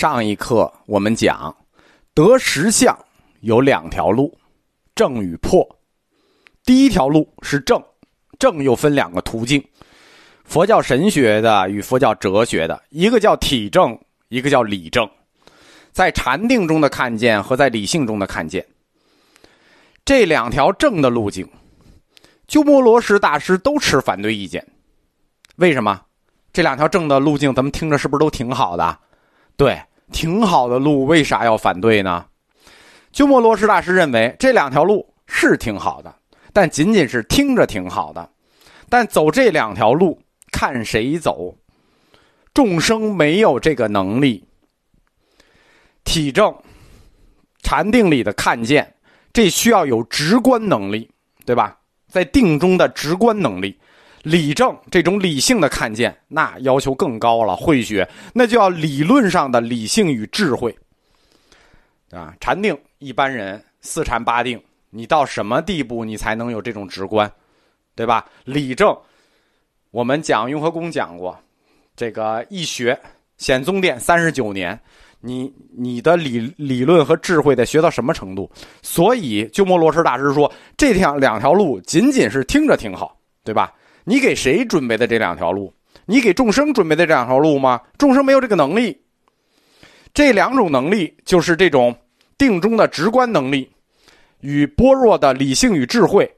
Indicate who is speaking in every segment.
Speaker 1: 上一课我们讲，得实相有两条路，正与破。第一条路是正，正又分两个途径，佛教神学的与佛教哲学的，一个叫体正，一个叫理正，在禅定中的看见和在理性中的看见，这两条正的路径，鸠摩罗什大师都持反对意见。为什么？这两条正的路径，咱们听着是不是都挺好的？对，挺好的路，为啥要反对呢？鸠摩罗什大师认为这两条路是挺好的，但仅仅是听着挺好的，但走这两条路看谁走，众生没有这个能力。体证、禅定里的看见，这需要有直观能力，对吧？在定中的直观能力。理政这种理性的看见，那要求更高了。会学那就要理论上的理性与智慧，啊，禅定一般人四禅八定，你到什么地步你才能有这种直观，对吧？理政，我们讲雍和宫讲过，这个一学显宗殿三十九年，你你的理理论和智慧得学到什么程度？所以鸠摩罗什大师说，这条两条路仅仅是听着挺好，对吧？你给谁准备的这两条路？你给众生准备的这两条路吗？众生没有这个能力。这两种能力就是这种定中的直观能力，与般若的理性与智慧，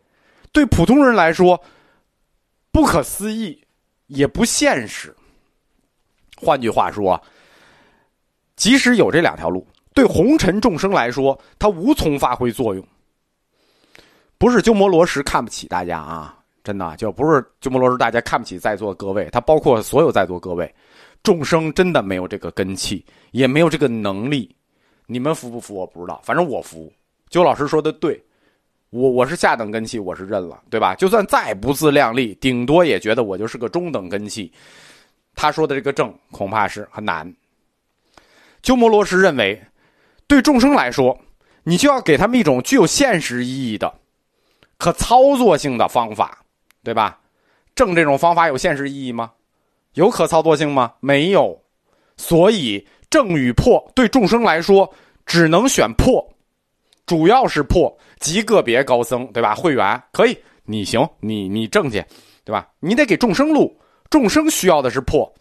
Speaker 1: 对普通人来说不可思议，也不现实。换句话说，即使有这两条路，对红尘众生来说，它无从发挥作用。不是鸠摩罗什看不起大家啊。真的就不是鸠摩罗什，大家看不起在座各位，他包括所有在座各位，众生真的没有这个根气，也没有这个能力，你们服不服？我不知道，反正我服。鸠老师说的对，我我是下等根气，我是认了，对吧？就算再不自量力，顶多也觉得我就是个中等根气。他说的这个正，恐怕是很难。鸠摩罗什认为，对众生来说，你就要给他们一种具有现实意义的、可操作性的方法。对吧？正这种方法有现实意义吗？有可操作性吗？没有。所以正与破对众生来说，只能选破，主要是破。极个别高僧，对吧？会员可以，你行，你你正去，对吧？你得给众生路，众生需要的是破，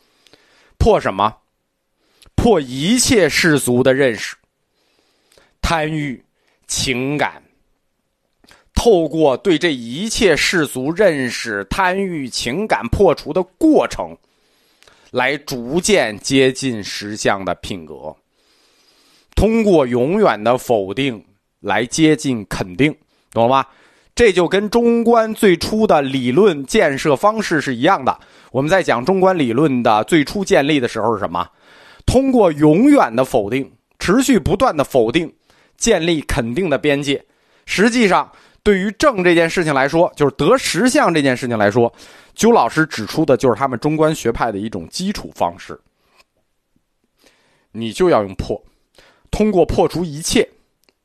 Speaker 1: 破什么？破一切世俗的认识、贪欲、情感。透过对这一切世俗认识、贪欲、情感破除的过程，来逐渐接近实相的品格；通过永远的否定来接近肯定，懂了吗？这就跟中观最初的理论建设方式是一样的。我们在讲中观理论的最初建立的时候是什么？通过永远的否定，持续不断的否定，建立肯定的边界。实际上。对于正这件事情来说，就是得实相这件事情来说，鸠老师指出的就是他们中观学派的一种基础方式。你就要用破，通过破除一切，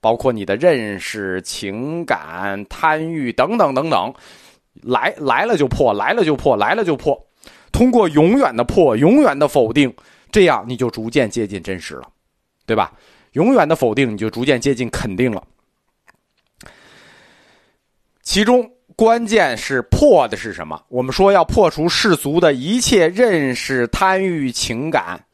Speaker 1: 包括你的认识、情感、贪欲等等等等，来来了就破，来了就破，来了就破。通过永远的破，永远的否定，这样你就逐渐接近真实了，对吧？永远的否定，你就逐渐接近肯定了。其中关键是破的是什么？我们说要破除世俗的一切认识、贪欲、情感，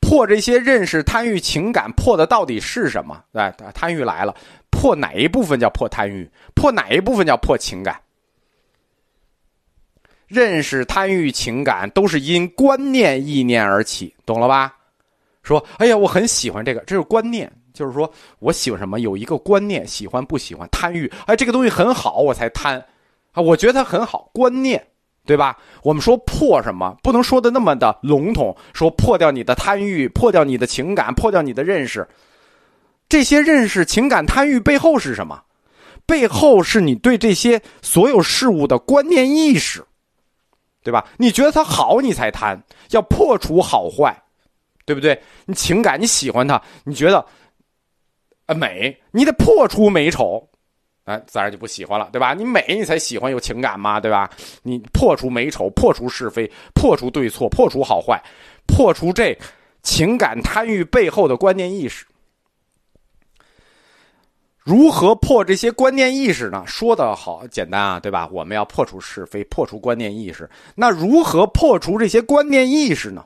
Speaker 1: 破这些认识、贪欲、情感，破的到底是什么？哎，贪欲来了，破哪一部分叫破贪欲？破哪一部分叫破情感？认识、贪欲、情感都是因观念、意念而起，懂了吧？说，哎呀，我很喜欢这个，这是观念。就是说我喜欢什么，有一个观念，喜欢不喜欢，贪欲，哎，这个东西很好，我才贪，啊，我觉得它很好，观念，对吧？我们说破什么，不能说的那么的笼统，说破掉你的贪欲，破掉你的情感，破掉你的认识，这些认识、情感、贪欲背后是什么？背后是你对这些所有事物的观念意识，对吧？你觉得它好，你才贪，要破除好坏，对不对？你情感，你喜欢它，你觉得。美，你得破除美丑，哎，自然就不喜欢了，对吧？你美，你才喜欢有情感嘛，对吧？你破除美丑，破除是非，破除对错，破除好坏，破除这，情感贪欲背后的观念意识。如何破这些观念意识呢？说的好简单啊，对吧？我们要破除是非，破除观念意识。那如何破除这些观念意识呢？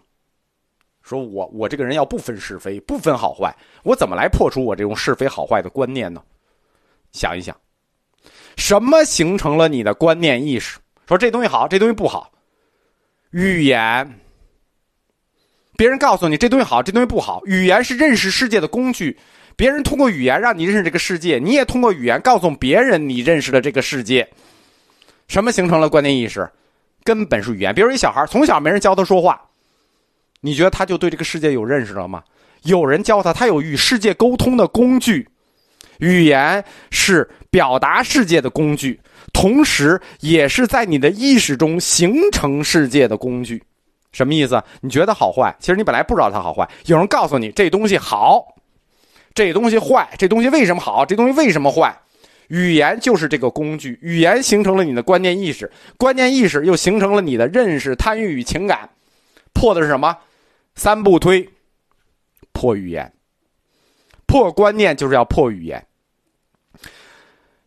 Speaker 1: 说我我这个人要不分是非，不分好坏，我怎么来破除我这种是非好坏的观念呢？想一想，什么形成了你的观念意识？说这东西好，这东西不好。语言，别人告诉你这东西好，这东西不好。语言是认识世界的工具。别人通过语言让你认识这个世界，你也通过语言告诉别人你认识了这个世界。什么形成了观念意识？根本是语言。比如一小孩从小没人教他说话，你觉得他就对这个世界有认识了吗？有人教他，他有与世界沟通的工具。语言是表达世界的工具，同时也是在你的意识中形成世界的工具。什么意思？你觉得好坏？其实你本来不知道它好坏，有人告诉你这东西好。这东西坏，这东西为什么好？这东西为什么坏？语言就是这个工具，语言形成了你的观念意识，观念意识又形成了你的认识、贪欲与情感。破的是什么？三步推：破语言，破观念，就是要破语言。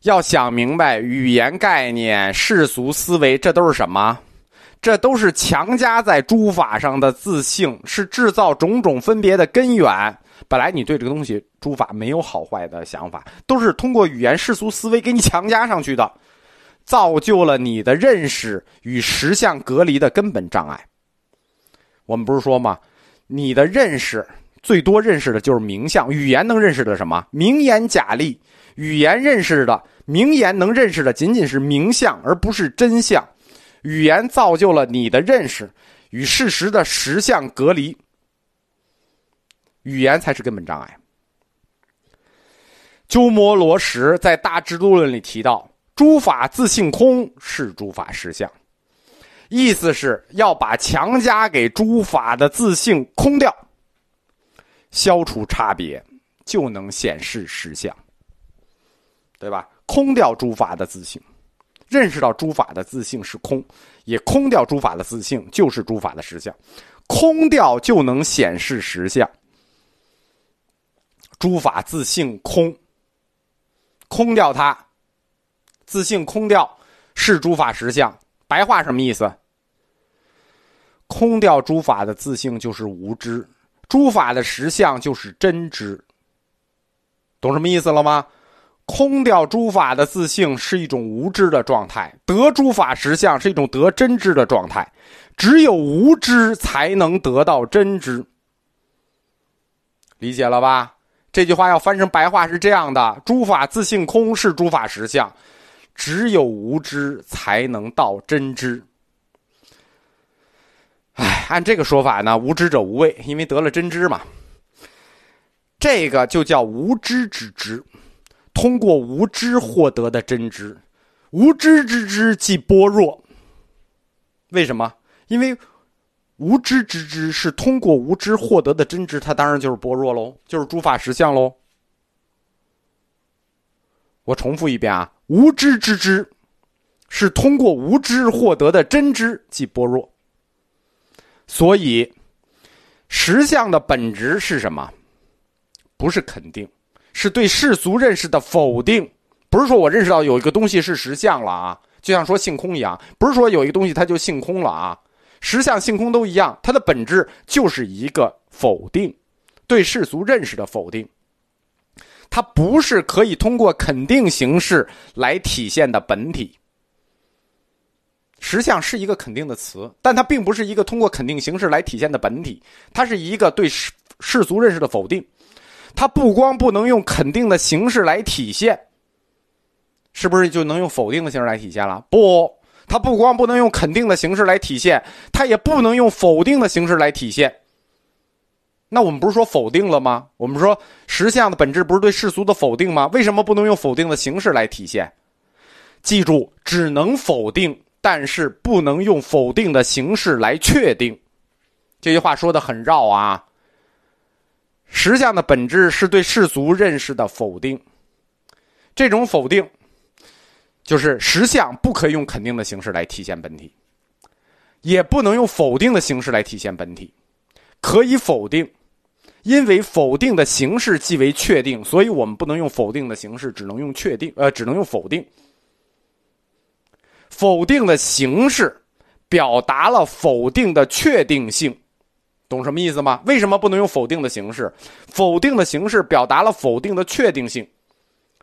Speaker 1: 要想明白语言概念、世俗思维，这都是什么？这都是强加在诸法上的自性，是制造种种分别的根源。本来你对这个东西诸法没有好坏的想法，都是通过语言世俗思维给你强加上去的，造就了你的认识与实相隔离的根本障碍。我们不是说吗？你的认识最多认识的就是名相，语言能认识的什么？名言假例，语言认识的名言能认识的仅仅是名相，而不是真相。语言造就了你的认识与事实的实相隔离。语言才是根本障碍。鸠摩罗什在《大智度论》里提到：“诸法自性空，是诸法实相。”意思是要把强加给诸法的自性空掉，消除差别，就能显示实相，对吧？空掉诸法的自性，认识到诸法的自性是空，也空掉诸法的自性就是诸法的实相，空掉就能显示实相。诸法自性空，空掉它，自性空掉是诸法实相。白话什么意思？空掉诸法的自性就是无知，诸法的实相就是真知。懂什么意思了吗？空掉诸法的自性是一种无知的状态，得诸法实相是一种得真知的状态。只有无知才能得到真知，理解了吧？这句话要翻成白话是这样的：诸法自性空，是诸法实相，只有无知才能到真知。哎，按这个说法呢，无知者无畏，因为得了真知嘛。这个就叫无知之知，通过无知获得的真知，无知之知即般若。为什么？因为。无知之知是通过无知获得的真知，它当然就是般若喽，就是诸法实相喽。我重复一遍啊，无知之知是通过无知获得的真知，即般若。所以，实相的本质是什么？不是肯定，是对世俗认识的否定。不是说我认识到有一个东西是实相了啊，就像说性空一样，不是说有一个东西它就性空了啊。实相性空都一样，它的本质就是一个否定，对世俗认识的否定。它不是可以通过肯定形式来体现的本体。实相是一个肯定的词，但它并不是一个通过肯定形式来体现的本体，它是一个对世世俗认识的否定。它不光不能用肯定的形式来体现，是不是就能用否定的形式来体现了？不。它不光不能用肯定的形式来体现，它也不能用否定的形式来体现。那我们不是说否定了吗？我们说实相的本质不是对世俗的否定吗？为什么不能用否定的形式来体现？记住，只能否定，但是不能用否定的形式来确定。这句话说的很绕啊。实相的本质是对世俗认识的否定，这种否定。就是实相不可以用肯定的形式来体现本体，也不能用否定的形式来体现本体。可以否定，因为否定的形式即为确定，所以我们不能用否定的形式，只能用确定，呃，只能用否定。否定的形式表达了否定的确定性，懂什么意思吗？为什么不能用否定的形式？否定的形式表达了否定的确定性，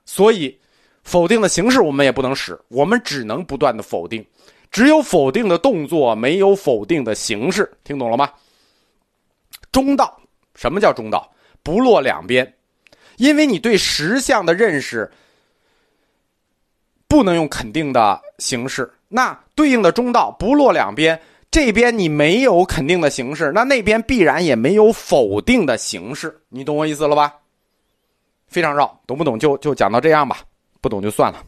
Speaker 1: 所以否定的形式我们也不能使，我们只能不断的否定。只有否定的动作，没有否定的形式，听懂了吗？中道，什么叫中道？不落两边，因为你对实相的认识不能用肯定的形式，那对应的中道不落两边，这边你没有肯定的形式，那那边必然也没有否定的形式，你懂我意思了吧？非常绕，懂不懂就就讲到这样吧，不懂就算了。